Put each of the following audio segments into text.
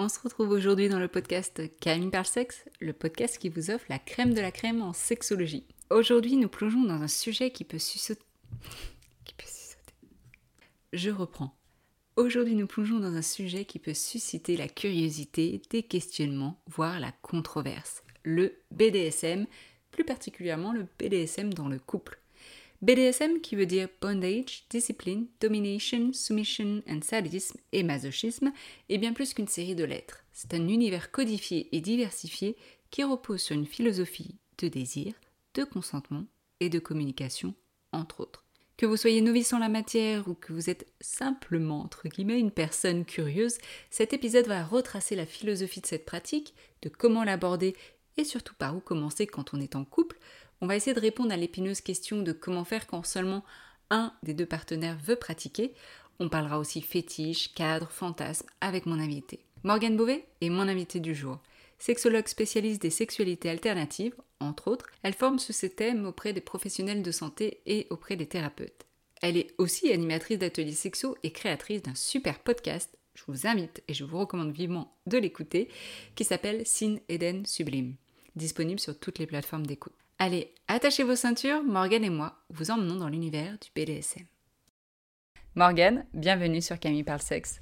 On se retrouve aujourd'hui dans le podcast Camille Parle Sexe, le podcast qui vous offre la crème de la crème en sexologie. Aujourd'hui, nous plongeons dans un sujet qui peut sussauter. qui peut sussauter. Je reprends. Aujourd'hui, nous plongeons dans un sujet qui peut susciter la curiosité, des questionnements, voire la controverse. Le BDSM, plus particulièrement le BDSM dans le couple. BDSM qui veut dire bondage, discipline, domination, submission and sadisme et masochisme est bien plus qu'une série de lettres. C'est un univers codifié et diversifié qui repose sur une philosophie de désir, de consentement et de communication, entre autres. Que vous soyez novice en la matière ou que vous êtes simplement, entre guillemets, une personne curieuse, cet épisode va retracer la philosophie de cette pratique, de comment l'aborder et surtout par où commencer quand on est en couple, on va essayer de répondre à l'épineuse question de comment faire quand seulement un des deux partenaires veut pratiquer. On parlera aussi fétiche, cadre, fantasme avec mon invité. Morgane Beauvais est mon invité du jour. Sexologue spécialiste des sexualités alternatives, entre autres, elle forme sur ces thèmes auprès des professionnels de santé et auprès des thérapeutes. Elle est aussi animatrice d'ateliers sexo et créatrice d'un super podcast, je vous invite et je vous recommande vivement de l'écouter, qui s'appelle Sin Eden Sublime, disponible sur toutes les plateformes d'écoute. Allez, attachez vos ceintures, Morgane et moi vous emmenons dans l'univers du BDSM. Morgane, bienvenue sur Camille Parle Sexe.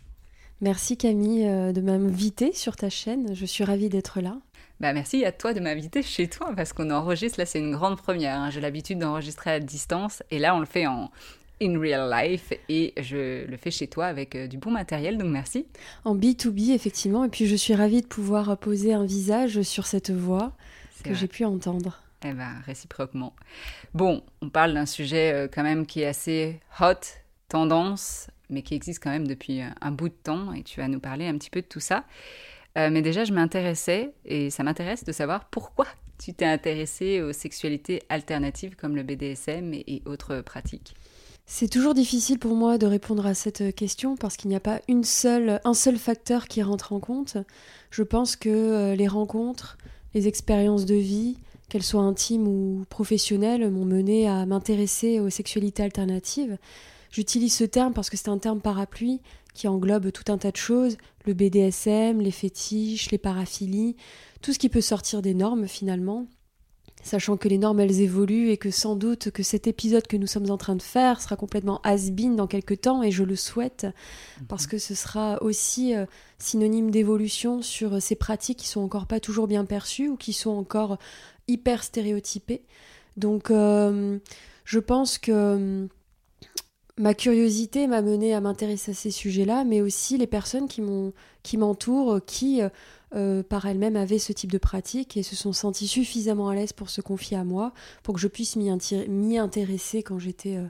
Merci Camille euh, de m'inviter sur ta chaîne. Je suis ravie d'être là. Bah merci à toi de m'inviter chez toi parce qu'on enregistre, là c'est une grande première. hein. J'ai l'habitude d'enregistrer à distance et là on le fait en in real life et je le fais chez toi avec euh, du bon matériel donc merci. En B2B, effectivement. Et puis je suis ravie de pouvoir poser un visage sur cette voix que j'ai pu entendre. Eh ben, réciproquement. Bon, on parle d'un sujet euh, quand même qui est assez hot, tendance, mais qui existe quand même depuis euh, un bout de temps, et tu vas nous parler un petit peu de tout ça. Euh, mais déjà, je m'intéressais, et ça m'intéresse de savoir pourquoi tu t'es intéressée aux sexualités alternatives comme le BDSM et, et autres pratiques. C'est toujours difficile pour moi de répondre à cette question parce qu'il n'y a pas une seule, un seul facteur qui rentre en compte. Je pense que les rencontres, les expériences de vie, qu'elles soient intimes ou professionnelles, m'ont mené à m'intéresser aux sexualités alternatives. j'utilise ce terme parce que c'est un terme parapluie qui englobe tout un tas de choses, le BDSM, les fétiches, les paraphilies, tout ce qui peut sortir des normes finalement sachant que les normes elles évoluent et que sans doute que cet épisode que nous sommes en train de faire sera complètement has-been dans quelques temps et je le souhaite mhm. parce que ce sera aussi euh, synonyme d'évolution sur euh, ces pratiques qui sont encore pas toujours bien perçues ou qui sont encore hyper stéréotypées. Donc euh, je pense que ma curiosité m'a mené à m'intéresser à ces sujets-là, mais aussi les personnes qui m'entourent, qui euh, par elles-mêmes avaient ce type de pratique et se sont senties suffisamment à l'aise pour se confier à moi, pour que je puisse m'y intéresser quand j'étais euh,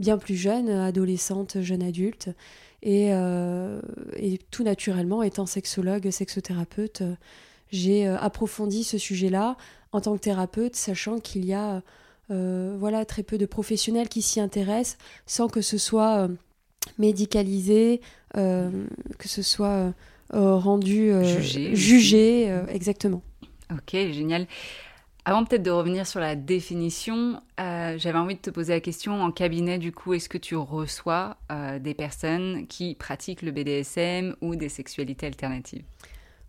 bien plus jeune, adolescente, jeune adulte. Euh, et, tout naturellement, étant sexologue, sexothérapeute, j'ai approfondi ce sujet-là en tant que thérapeute, sachant qu'il y a voilà, très peu de professionnels qui s'y intéressent sans que ce soit médicalisé, que ce soit euh, rendu euh, jugé, euh, exactement. Ok, génial. Avant peut-être de revenir sur la définition, j'avais envie de te poser la question en cabinet du coup, est-ce que tu reçois des personnes qui pratiquent le BDSM ou des sexualités alternatives?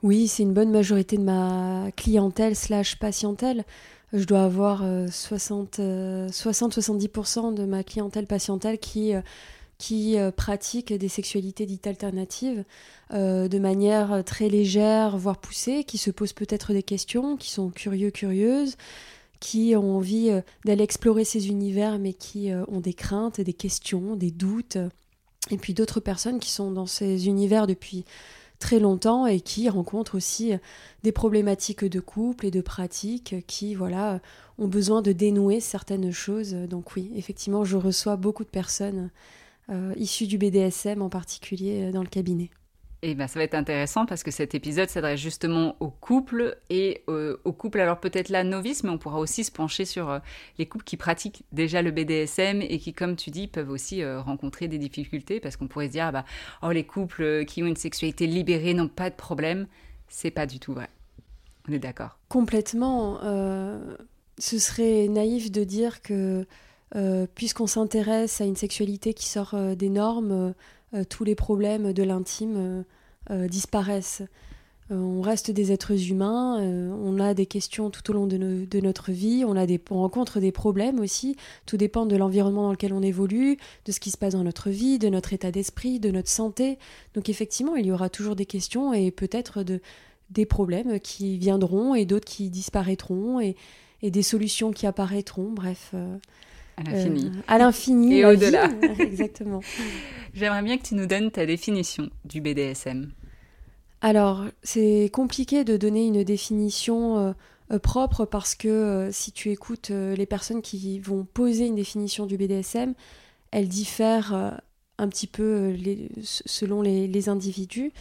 Oui, c'est une bonne majorité de ma clientèle slash patientèle. Je dois avoir 60-70% de ma clientèle patientèle qui euh, pratiquent des sexualités dites alternatives euh, de manière très légère, voire poussée, qui se posent peut-être des questions, qui sont curieux, curieuses, qui ont envie euh, d'aller explorer ces univers, mais qui ont des craintes, des questions, des doutes. Et puis d'autres personnes qui sont dans ces univers depuis très longtemps et qui rencontrent aussi des problématiques de couple et de pratique qui voilà ont besoin de dénouer certaines choses. Donc oui, effectivement, je reçois beaucoup de personnes euh, issus du BDSM en particulier euh, dans le cabinet. Et eh ben, ça va être intéressant parce que cet épisode s'adresse justement aux couples et euh, aux couples, alors peut-être là novices, mais on pourra aussi se pencher sur les couples qui pratiquent déjà le BDSM et qui, comme tu dis, peuvent aussi rencontrer des difficultés parce qu'on pourrait se dire, ah bah, oh, les couples qui ont une sexualité libérée n'ont pas de problème. C'est pas du tout vrai. On est d'accord. Complètement. ce serait naïf de dire que euh, puisqu'on s'intéresse à une sexualité qui sort euh, des normes, euh, tous les problèmes de l'intime disparaissent. on reste des êtres humains, on a des questions tout au long de, notre vie, on, a des, on rencontre des problèmes aussi, tout dépend de l'environnement dans lequel on évolue, de ce qui se passe dans notre vie, de notre état d'esprit, de notre santé. Donc effectivement, il y aura toujours des questions et peut-être de, des problèmes qui viendront et d'autres qui disparaîtront et, et, des solutions qui apparaîtront. Bref, à l'infini. Euh, à l'infini. Et au-delà. Exactement. J'aimerais bien que tu nous donnes ta définition du BDSM. Alors, c'est compliqué de donner une définition euh, euh, propre parce que si tu écoutes les personnes qui vont poser une définition du BDSM, elles diffèrent un petit peu selon les, individus.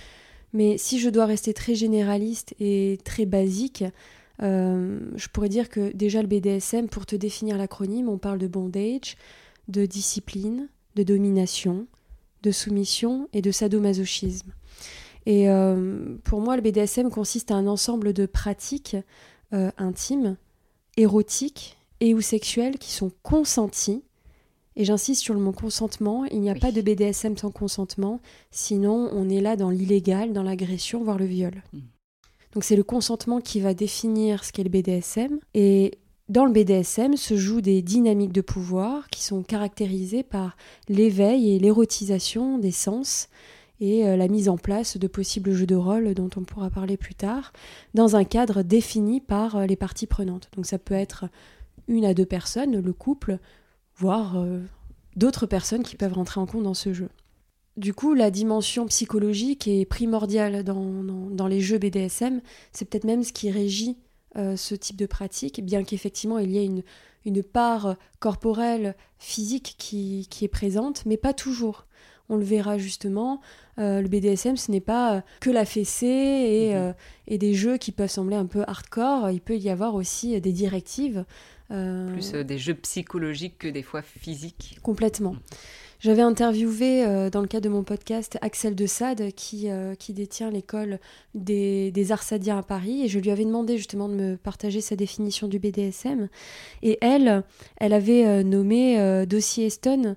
Mais si je dois rester très généraliste et très basique, euh, je pourrais dire que déjà le BDSM, pour te définir l'acronyme, on parle de bondage, de discipline, de domination, de soumission et de sadomasochisme. Et euh, pour moi, le BDSM consiste à un ensemble de pratiques euh, intimes, érotiques et ou sexuelles qui sont consenties. Et j'insiste sur le mot consentement, il n'y a pas de BDSM sans consentement, sinon on est là dans l'illégal, dans l'agression, voire le viol. Mmh. Donc c'est le consentement qui va définir ce qu'est le BDSM. Et dans le BDSM se jouent des dynamiques de pouvoir qui sont caractérisées par l'éveil et l'érotisation des sens et euh, la mise en place de possibles jeux de rôle dont on pourra parler plus tard, dans un cadre défini par euh, les parties prenantes. Donc ça peut être une à deux personnes, le couple, voire euh, d'autres personnes qui peuvent rentrer en compte dans ce jeu. Du coup, la dimension psychologique est primordiale dans, les jeux BDSM. C'est peut-être même ce qui régit ce type de pratique, bien qu'effectivement il y ait une, part corporelle, physique qui, est présente, mais pas toujours. On le verra justement, euh, le BDSM, ce n'est pas que la fessée et, mhm. euh, et, des jeux qui peuvent sembler un peu hardcore. Il peut y avoir aussi des directives. Plus des jeux psychologiques que des fois physiques. Complètement. J'avais interviewé euh, dans le cadre de mon podcast Axel de Sade qui, euh, qui détient l'école des, des arts sadiens à Paris et je lui avais demandé justement de me partager sa définition du BDSM et elle, elle avait euh, nommé Dossier Stone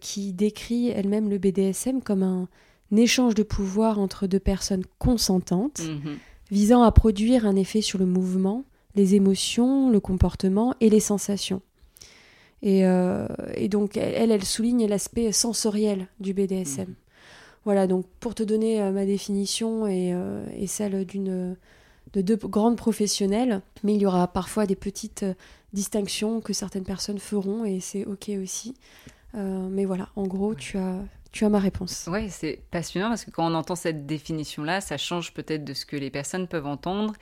qui décrit elle-même le BDSM comme un, échange de pouvoir entre deux personnes consentantes Mhm. visant à produire un effet sur le mouvement, les émotions, le comportement et les sensations. Et, euh, et donc, elle, elle souligne l'aspect sensoriel du BDSM. Voilà, donc pour te donner euh, ma définition et, euh, et celle d'une de deux grandes professionnelles, mais il y aura parfois des petites distinctions que certaines personnes feront et c'est ok aussi. Mais voilà, en gros, tu as, tu as ma réponse. Ouais, c'est passionnant parce que quand on entend cette définition-là, ça change peut-être de ce que les personnes peuvent entendre.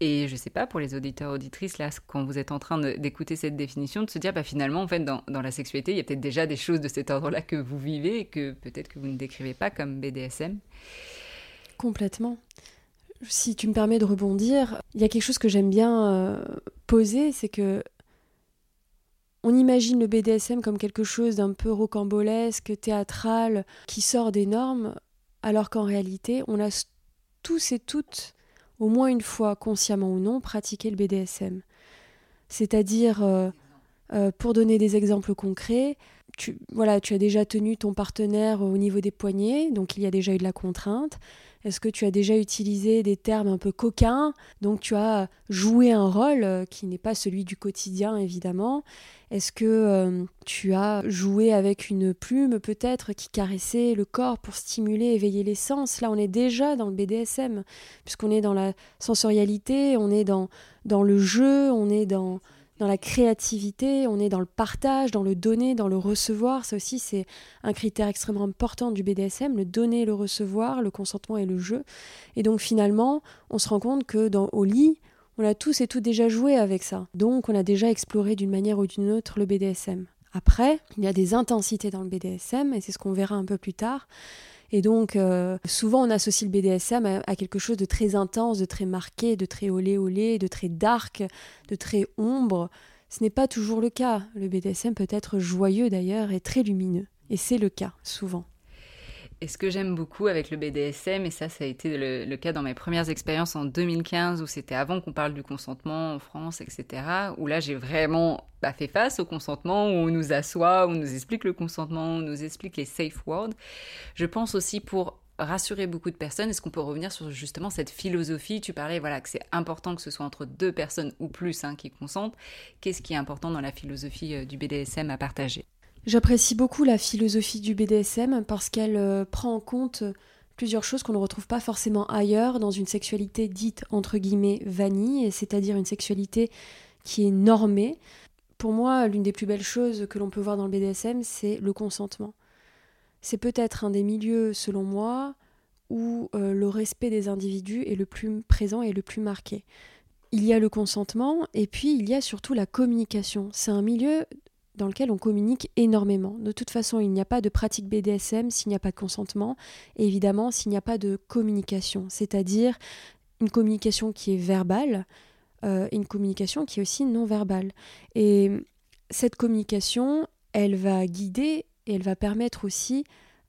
Et je sais pas, pour les auditeurs, auditrices, là, quand vous êtes en train d'écouter cette définition, de se dire, bah finalement, en fait, dans, dans la sexualité, il y a peut-être déjà des choses de cet ordre-là que vous vivez et que peut-être que vous ne décrivez pas comme BDSM. Complètement. Si tu me permets de rebondir, il y a quelque chose que j'aime bien euh, poser, c'est que on imagine le BDSM comme quelque chose d'un peu rocambolesque, théâtral, qui sort des normes, alors qu'en réalité, on a tous et toutes, au moins une fois, consciemment ou non, pratiqué le BDSM. C'est-à-dire, euh, euh, pour donner des exemples concrets, tu, voilà, tu as déjà tenu ton partenaire au niveau des poignets, donc il y a déjà eu de la contrainte. Est-ce que tu as déjà utilisé des termes un peu coquins? Donc tu as joué un rôle euh, qui n'est pas celui du quotidien évidemment. Est-ce que euh, tu as joué avec une plume peut-être qui caressait le corps pour stimuler, éveiller les sens? Là on est déjà dans le BDSM puisqu'on est dans la sensorialité, on est dans, dans le jeu, on est dans, dans la créativité, on est dans le partage, dans le donner, dans le recevoir. Ça aussi, c'est un critère extrêmement important du BDSM, le donner, le recevoir, le consentement et le jeu. Et donc finalement, on se rend compte que dans, au lit, on a tous et toutes déjà joué avec ça. Donc on a déjà exploré d'une manière ou d'une autre le BDSM. Après, il y a des intensités dans le BDSM, et c'est ce qu'on verra un peu plus tard. Et donc, euh, souvent, on associe le BDSM à, quelque chose de très intense, de très marqué, de très olé olé, de très dark, de très ombre. Ce n'est pas toujours le cas. Le BDSM peut être joyeux d'ailleurs et très lumineux. Et c'est le cas, souvent. Et ce que j'aime beaucoup avec le BDSM, et ça, ça a été le, le cas dans mes premières expériences en 2015, où c'était avant qu'on parle du consentement en France, etc., où là, j'ai vraiment fait face au consentement, où on nous assoit, où on nous explique le consentement, où on nous explique les safe words. Je pense aussi pour rassurer beaucoup de personnes, est-ce qu'on peut revenir sur justement cette philosophie? Tu parlais voilà, que c'est important que ce soit entre deux personnes ou plus hein, qui consentent. Qu'est-ce qui est important dans la philosophie euh, du BDSM à partager? J'apprécie beaucoup la philosophie du BDSM parce qu'elle euh, prend en compte plusieurs choses qu'on ne retrouve pas forcément ailleurs dans une sexualité dite entre guillemets vanille, c'est-à-dire une sexualité qui est normée. Pour moi, l'une des plus belles choses que l'on peut voir dans le BDSM, c'est le consentement. C'est peut-être un des milieux, selon moi, où euh, le respect des individus est le plus présent et le plus marqué. Il y a le consentement et puis il y a surtout la communication. C'est un milieu dans lequel on communique énormément. De toute façon, il n'y a pas de pratique BDSM s'il n'y a pas de consentement, et évidemment s'il n'y a pas de communication, c'est-à-dire une communication qui est verbale euh, une communication qui est aussi non verbale. Et cette communication, elle va guider et elle va permettre aussi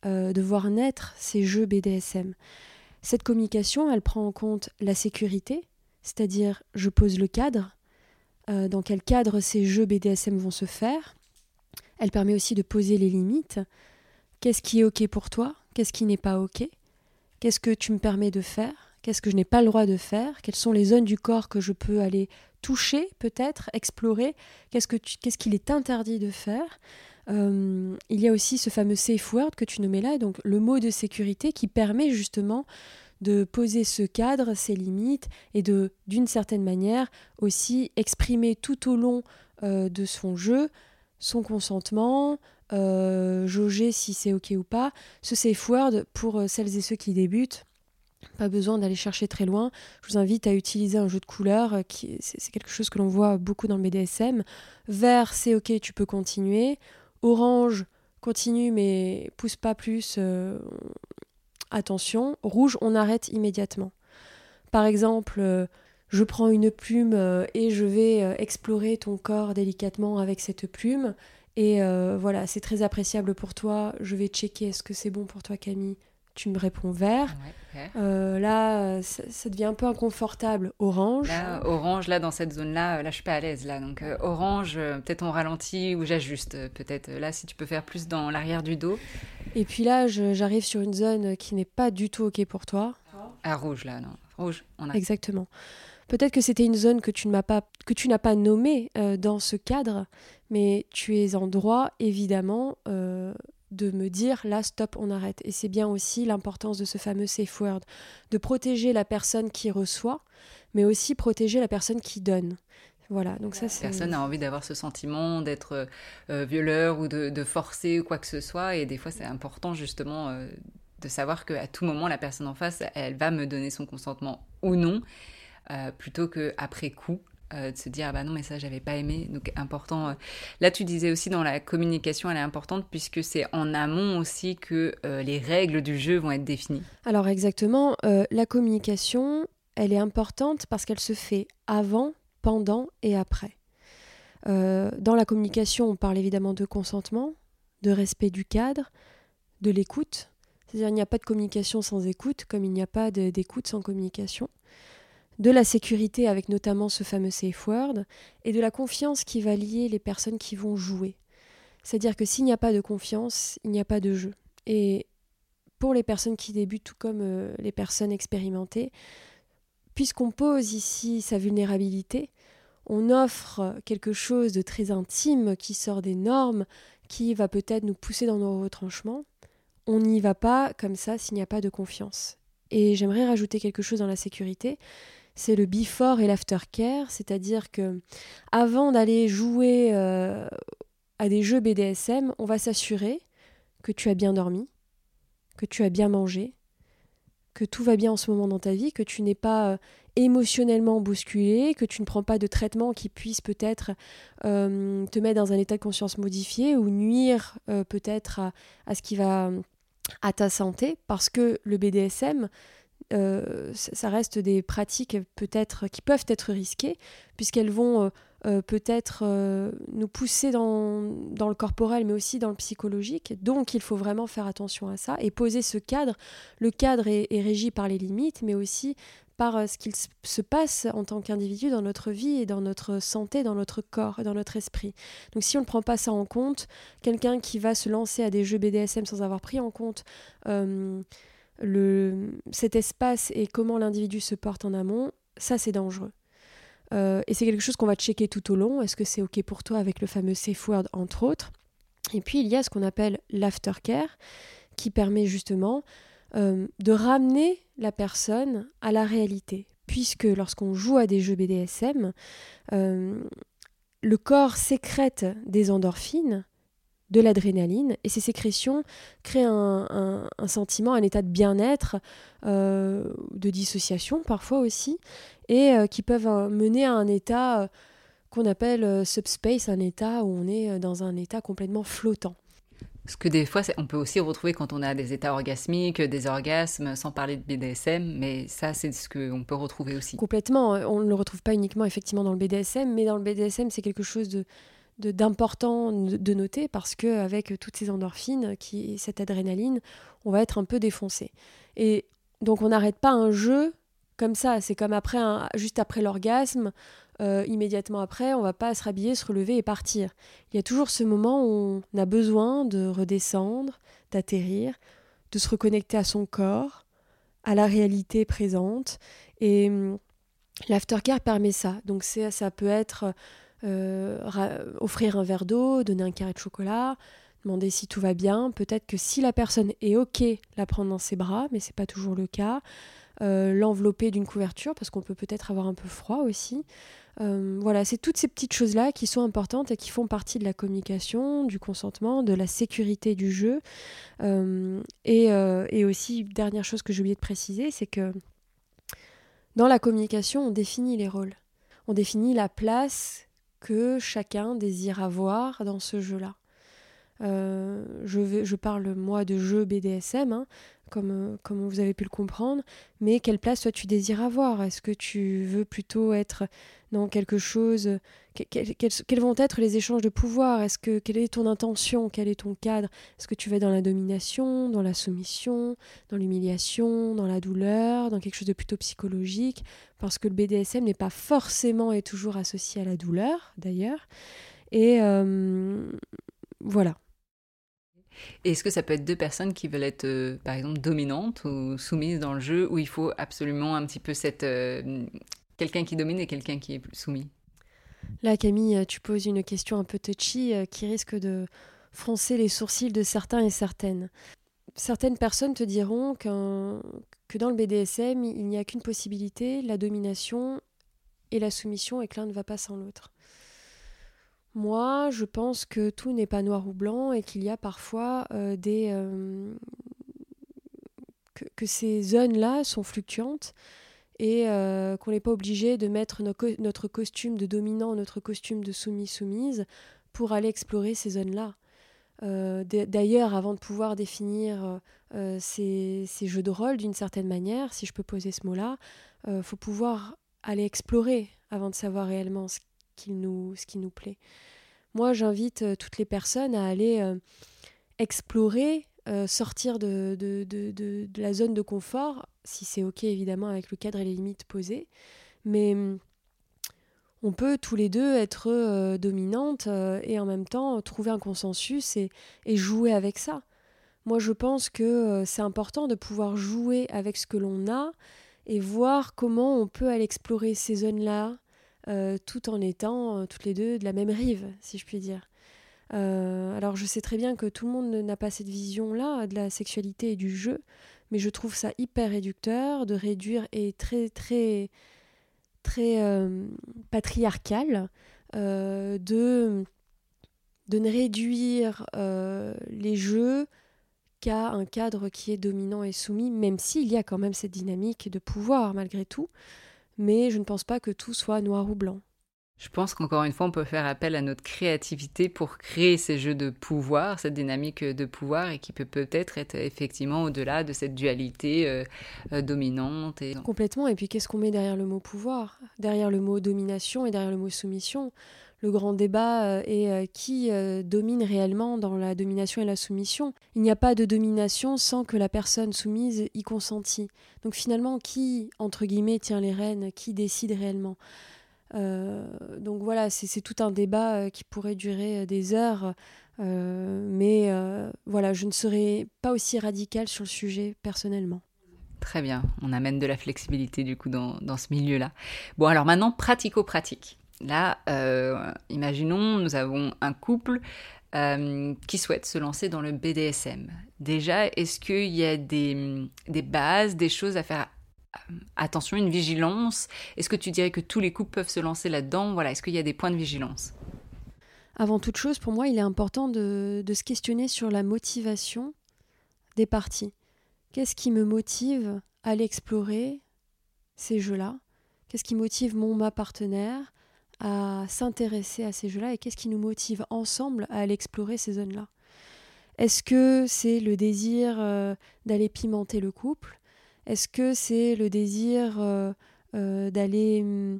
euh, de voir naître ces jeux BDSM. Cette communication, elle prend en compte la sécurité, c'est-à-dire je pose le cadre, euh, dans quel cadre ces jeux BDSM vont se faire. Elle permet aussi de poser les limites. Qu'est-ce qui est OK pour toi? Qu'est-ce qui n'est pas OK? Qu'est-ce que tu me permets de faire? Qu'est-ce que je n'ai pas le droit de faire? Quelles sont les zones du corps que je peux aller toucher, peut-être, explorer? Qu'est-ce qu'il qu qu'il est interdit de faire? Euh, Il y a aussi ce fameux safe word que tu nommais là, donc le mot de sécurité qui permet justement de poser ce cadre, ses limites, et de, d'une certaine manière, aussi exprimer tout au long euh, de son jeu son consentement, euh, jauger si c'est ok ou pas. Ce safe word, pour celles et ceux qui débutent, pas besoin d'aller chercher très loin. Je vous invite à utiliser un jeu de couleurs, euh, qui c'est quelque chose que l'on voit beaucoup dans le BDSM. Vert, c'est ok, tu peux continuer. Orange, continue, mais pousse pas plus. Euh, attention. Rouge, on arrête immédiatement. Par exemple, euh, je prends une plume et je vais explorer ton corps délicatement avec cette plume. Et voilà, c'est très appréciable pour toi. Je vais checker est-ce que c'est bon pour toi, Camille. Tu me réponds vert. Euh, là, ça, devient un peu inconfortable. Orange. Là, orange, là, dans cette zone-là, là, je suis pas à l'aise. Là, donc orange, peut-être on ralentit ou j'ajuste. Peut-être là, si tu peux faire plus dans l'arrière du dos. Et puis là, j'arrive sur une zone qui n'est pas du tout ok pour toi. À rouge, là, non. Rouge, on a. Exactement. Peut-être que c'était une zone que tu n'as pas, que tu n'as pas nommée euh, dans ce cadre, mais tu es en droit, évidemment, euh, de me dire là, stop, on arrête. Et c'est bien aussi l'importance de ce fameux safe word, de protéger la personne qui reçoit, mais aussi protéger la personne qui donne. Voilà, donc ça c'est... Personne n'a envie d'avoir ce sentiment d'être euh, violeur ou de, forcer ou quoi que ce soit, et des fois c'est important justement de savoir qu'à tout moment la personne en face, elle va me donner son consentement ou non, euh, plutôt que après coup. Euh, de se dire ah bah non mais ça j'avais pas aimé. Donc important euh. là tu disais aussi dans la communication elle est importante puisque c'est en amont aussi que les règles du jeu vont être définies. Alors exactement la communication elle est importante parce qu'elle se fait avant pendant et après. Dans la communication on parle évidemment de consentement de respect du cadre de l'écoute. C'est-à-dire il n'y a pas de communication sans écoute comme il n'y a pas d'écoute sans communication de la sécurité avec notamment ce fameux safe word, et de la confiance qui va lier les personnes qui vont jouer. C'est-à-dire que s'il n'y a pas de confiance, il n'y a pas de jeu. Et pour les personnes qui débutent, tout comme euh, les personnes expérimentées, puisqu'on pose ici sa vulnérabilité, on offre quelque chose de très intime qui sort des normes, qui va peut-être nous pousser dans nos retranchements. On n'y va pas comme ça s'il n'y a pas de confiance. Et j'aimerais rajouter quelque chose dans la sécurité, c'est le before et l'aftercare, c'est-à-dire que avant d'aller jouer euh, à des jeux BDSM, on va s'assurer que tu as bien dormi, que tu as bien mangé, que tout va bien en ce moment dans ta vie, que tu n'es pas euh, émotionnellement bousculé, que tu ne prends pas de traitement qui puisse peut-être euh, te mettre dans un état de conscience modifié ou nuire peut-être à, à, ce qui va à ta santé, parce que le BDSM, euh, ça reste des pratiques peut-être qui peuvent être risquées, puisqu'elles vont euh, euh, peut-être nous pousser dans, dans, le corporel, mais aussi dans le psychologique. Donc il faut vraiment faire attention à ça et poser ce cadre. Le cadre est, régi par les limites, mais aussi par ce qu'il se passe en tant qu'individu dans notre vie et dans notre santé, dans notre corps et dans notre esprit. Donc si on ne prend pas ça en compte, quelqu'un qui va se lancer à des jeux BDSM sans avoir pris en compte cet espace et comment l'individu se porte en amont, ça c'est dangereux. Euh, et c'est quelque chose qu'on va checker tout au long. Est-ce que c'est OK pour toi avec le fameux safe word, entre autres? Et puis il y a ce qu'on appelle l'aftercare, qui permet justement euh, de ramener la personne à la réalité. Puisque lorsqu'on joue à des jeux BDSM, euh, le corps sécrète des endorphines de l'adrénaline et ces sécrétions créent un, sentiment, un état de bien-être, euh, de dissociation parfois aussi, et euh, qui peuvent euh, mener à un état qu'on appelle subspace, un état où on est dans un état complètement flottant. Ce que des fois, on peut aussi retrouver quand on a des états orgasmiques, des orgasmes, sans parler de BDSM, mais ça, c'est ce qu'on peut retrouver aussi. Complètement. On ne le retrouve pas uniquement effectivement dans le BDSM, mais dans le BDSM, c'est quelque chose de, d'important de, noter parce que avec toutes ces endorphines, qui, cette adrénaline, on va être un peu défoncé. Et donc on n'arrête pas un jeu comme ça. C'est comme après, juste après l'orgasme, euh, immédiatement après, on va pas se rhabiller, se relever et partir. Il y a toujours ce moment où on a besoin de redescendre, d'atterrir, de se reconnecter à son corps, à la réalité présente. Et hum, l'aftercare permet ça. Donc ça peut être offrir un verre d'eau, donner un carré de chocolat, demander si tout va bien. Peut-être que si la personne est OK, la prendre dans ses bras, mais c'est pas toujours le cas. Euh, l'envelopper d'une couverture parce qu'on peut peut-être avoir un peu froid aussi. Euh, voilà, c'est toutes ces petites choses-là qui sont importantes et qui font partie de la communication, du consentement, de la sécurité du jeu. et, et, aussi, dernière chose que j'ai oublié de préciser, c'est que dans la communication, on définit les rôles. On définit la place que chacun désire avoir dans ce jeu-là. Je, je parle moi de jeu BDSM, hein, comme, comme vous avez pu le comprendre, mais quelle place toi tu désires avoir? Est-ce que tu veux plutôt être dans quelque chose quels, vont être les échanges de pouvoir? Que quelle est ton intention? Quel est ton cadre? Est-ce que tu vas dans la domination, dans la soumission, dans l'humiliation, dans la douleur, dans quelque chose de plutôt psychologique? Parce que le BDSM n'est pas forcément et toujours associé à la douleur, d'ailleurs. Et euh, voilà. Est-ce que ça peut être deux personnes qui veulent être, euh, par exemple, dominantes ou soumises dans le jeu, où il faut absolument un petit peu cette euh, quelqu'un qui domine et quelqu'un qui est soumis? Là, Camille, tu poses une question un peu touchy euh, qui risque de froncer les sourcils de certains et certaines. Certaines personnes te diront que dans le BDSM, il n'y a qu'une possibilité, la domination et la soumission, et que l'un ne va pas sans l'autre. Moi, je pense que tout n'est pas noir ou blanc et qu'il y a parfois euh, des... Euh, que, ces zones-là sont fluctuantes et euh, qu'on n'est pas obligé de mettre notre costume de dominant, notre costume de soumis-soumise pour aller explorer ces zones-là. D'ailleurs, avant de pouvoir définir ces, ces, jeux de rôle d'une certaine manière, si je peux poser ce mot-là, il faut pouvoir aller explorer avant de savoir réellement ce nous, ce qui nous plaît. Moi, j'invite euh, toutes les personnes à aller euh, explorer, euh, sortir de, la zone de confort, si c'est OK évidemment avec le cadre et les limites posées. Mais mm, on peut tous les deux être dominantes et en même temps trouver un consensus et, jouer avec ça. Moi, je pense que c'est important de pouvoir jouer avec ce que l'on a et voir comment on peut aller explorer ces zones-là, tout en étant euh, toutes les deux de la même rive, si je puis dire. Euh, alors je sais très bien que tout le monde n'a pas cette vision-là de la sexualité et du jeu, mais je trouve ça hyper réducteur de réduire et très très très patriarcal de, de ne réduire les jeux qu'à un cadre qui est dominant et soumis, même s'il y a quand même cette dynamique de pouvoir malgré tout mais je ne pense pas que tout soit noir ou blanc. Je pense qu'encore une fois, on peut faire appel à notre créativité pour créer ces jeux de pouvoir, cette dynamique de pouvoir, et qui peut peut-être être effectivement au-delà de cette dualité euh, euh, dominante. Et... Complètement. Et puis, qu'est-ce qu'on met derrière le mot pouvoir? Derrière le mot domination et derrière le mot soumission? Le grand débat euh, est euh, qui euh, domine réellement dans la domination et la soumission. Il n'y a pas de domination sans que la personne soumise y consentit. Donc finalement, qui, entre guillemets, tient les rênes Qui décide réellement? Donc voilà, c'est tout un débat qui pourrait durer des heures, mais voilà, je ne serais pas aussi radicale sur le sujet personnellement. Très bien, on amène de la flexibilité du coup dans, dans ce milieu-là. Bon alors maintenant, pratico-pratique. Là, euh, imaginons, nous avons un couple euh, qui souhaite se lancer dans le BDSM. Déjà, est-ce qu'il y a des, bases, des choses à faire euh, attention, une vigilance? Est-ce que tu dirais que tous les couples peuvent se lancer là-dedans? Voilà, est-ce qu'il y a des points de vigilance? Avant toute chose, pour moi, il est important de, se questionner sur la motivation des parties. Qu'est-ce qui me motive à aller explorer ces jeux-là? Qu'est-ce qui motive mon ma partenaire? À s'intéresser à ces jeux-là et qu'est-ce qui nous motive ensemble à aller explorer ces zones-là. Est-ce que c'est le désir euh, d'aller pimenter le couple? Est-ce que c'est le désir euh, euh, d'aller hum,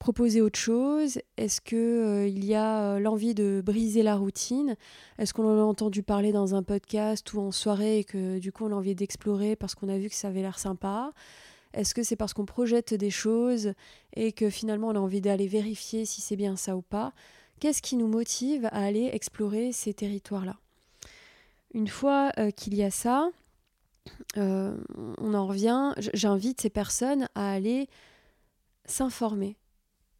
proposer autre chose? Est-ce que il y a l'envie de briser la routine? Est-ce qu'on en a entendu parler dans un podcast ou en soirée et que du coup on a envie d'explorer parce qu'on a vu que ça avait l'air sympa? Est-ce que c'est parce qu'on projette des choses et que finalement on a envie d'aller vérifier si c'est bien ça ou pas? Qu'est-ce qui nous motive à aller explorer ces territoires-là? Une fois euh, qu'il y a ça, euh, on en revient, j'invite ces personnes à aller s'informer.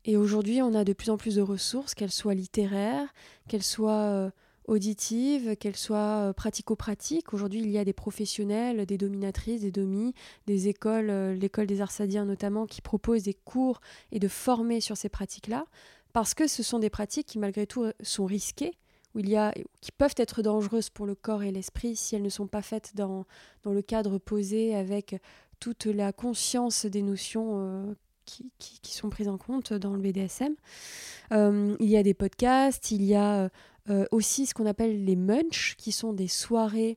Et aujourd'hui, on a de plus en plus de ressources, qu'elles soient littéraires, qu'elles soient euh, auditive, qu'elle soit euh, pratico-pratique. Aujourd'hui, il y a des professionnels, des dominatrices, des domis, des écoles, euh, l'école des Arsadiens notamment, qui proposent des cours et de former sur ces pratiques-là, parce que ce sont des pratiques qui, malgré tout, sont risquées, où il y a, qui peuvent être dangereuses pour le corps et l'esprit si elles ne sont pas faites dans, dans le cadre posé avec toute la conscience des notions euh, qui, qui, sont prises en compte dans le BDSM. il y a des podcasts, il y a Euh, aussi ce qu'on appelle les munch, qui sont des soirées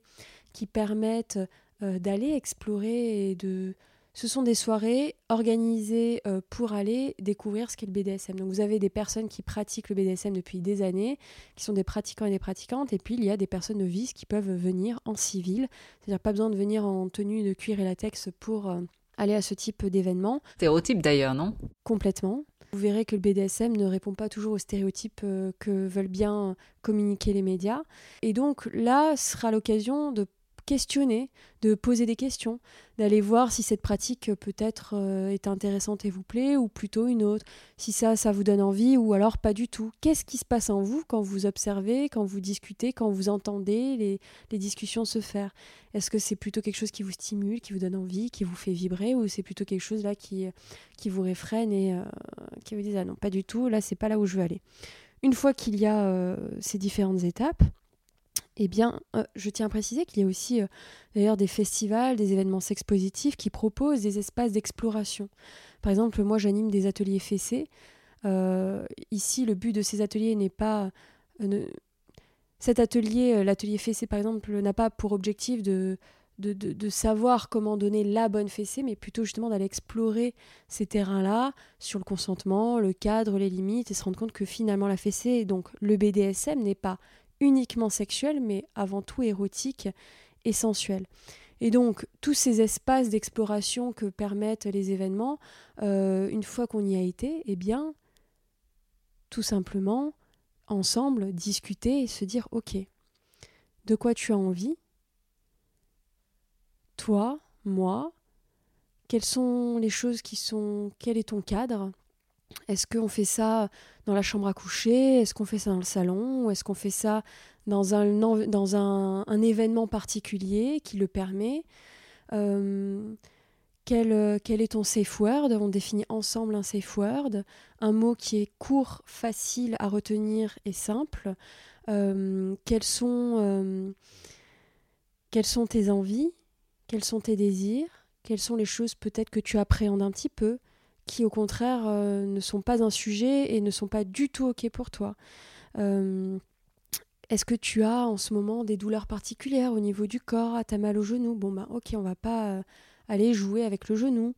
qui permettent euh, d'aller explorer et de... Ce sont des soirées organisées euh, pour aller découvrir ce qu'est le BDSM. Donc vous avez des personnes qui pratiquent le BDSM depuis des années, qui sont des pratiquants et des pratiquantes, et puis il y a des personnes novices qui peuvent venir en civil, c'est-à-dire pas besoin de venir en tenue de cuir et latex pour aller à ce type d'événement. Stéréotype d'ailleurs, non? Complètement. Vous verrez que le BDSM ne répond pas toujours aux stéréotypes euh, que veulent bien communiquer les médias. Et donc là sera l'occasion de questionner, de poser des questions, d'aller voir si cette pratique peut-être euh, est intéressante et vous plaît, ou plutôt une autre, si ça, ça vous donne envie, ou alors pas du tout. Qu'est-ce qui se passe en vous quand vous observez, quand vous discutez, quand vous entendez les, discussions se faire? Est-ce que c'est plutôt quelque chose qui vous stimule, qui vous donne envie, qui vous fait vibrer, ou c'est plutôt quelque chose là qui, qui vous réfrène et euh, qui vous dit ah non, pas du tout, là c'est pas là où je veux aller. Une fois qu'il y a euh, ces différentes étapes, eh bien, euh, je tiens à préciser qu'il y a aussi euh, d'ailleurs des festivals, des événements sexpositifs qui proposent des espaces d'exploration. Par exemple, moi j'anime des ateliers fessés. Euh, ici, le but de ces ateliers n'est pas. Cet atelier, l'atelier fessé par exemple, n'a pas pour objectif de, de, de, savoir comment donner la bonne fessée, mais plutôt justement d'aller explorer ces terrains-là sur le consentement, le cadre, les limites, et se rendre compte que finalement la fessée, donc le BDSM, n'est pas uniquement sexuel, mais avant tout érotique et sensuel. Et donc, tous ces espaces d'exploration que permettent les événements, euh, une fois qu'on y a été, eh bien, tout simplement, ensemble, discuter et se dire, OK, de quoi tu as envie? Toi, moi, quelles sont les choses qui sont... Quel est ton cadre? Est-ce qu'on fait ça dans la chambre à coucher? Est-ce qu'on fait ça dans le salon? Est-ce qu'on fait ça dans un, événement particulier qui le permet? Euh, quel, est ton safe word? On définit ensemble un safe word, un mot qui est court, facile à retenir et simple. Euh, quelles, sont, euh, quelles sont tes envies? Quels sont tes désirs? Quelles sont les choses peut-être que tu appréhendes un petit peu? Qui au contraire euh, ne sont pas un sujet et ne sont pas du tout ok pour toi. Euh, est-ce que tu as en ce moment des douleurs particulières au niveau du corps T'as mal au genou? Bon bah ok, on va pas euh, aller jouer avec le genou.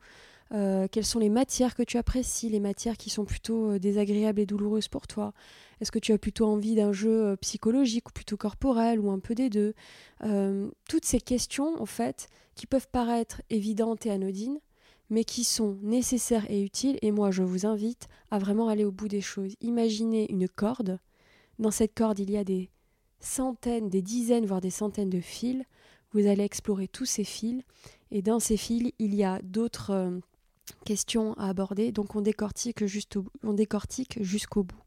quelles sont les matières que tu apprécies, les matières qui sont plutôt désagréables et douloureuses pour toi? Est-ce que tu as plutôt envie d'un jeu psychologique ou plutôt corporel ou un peu des deux? Toutes ces questions, en fait, qui peuvent paraître évidentes et anodines, mais qui sont nécessaires et utiles. Et moi, je vous invite à vraiment aller au bout des choses. Imaginez une corde. Dans cette corde, il y a des centaines, des dizaines, voire des centaines de fils. Vous allez explorer tous ces fils. Et dans ces fils, il y a d'autres euh, questions à aborder. Donc on décortique, on décortique jusqu'au bout.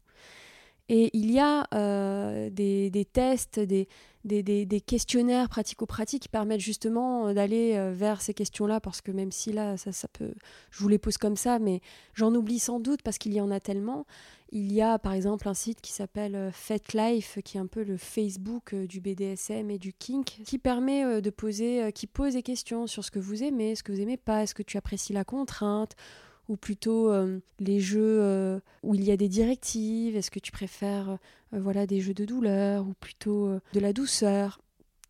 Et il y a euh, des, tests, des, des, des, questionnaires pratico-pratiques qui permettent justement euh, d'aller euh, vers ces questions-là, parce que même si là, ça peut, je vous les pose comme ça, mais j'en oublie sans doute parce qu'il y en a tellement. Il y a par exemple un site qui s'appelle FetLife, qui est un peu le Facebook du BDSM et du kink, qui permet de poser, qui pose des questions sur ce que vous aimez, ce que vous aimez pas, est-ce que tu apprécies la contrainte ou plutôt euh, les jeux euh, où il y a des directives Est-ce que tu préfères euh, voilà des jeux de douleur ou plutôt de la douceur?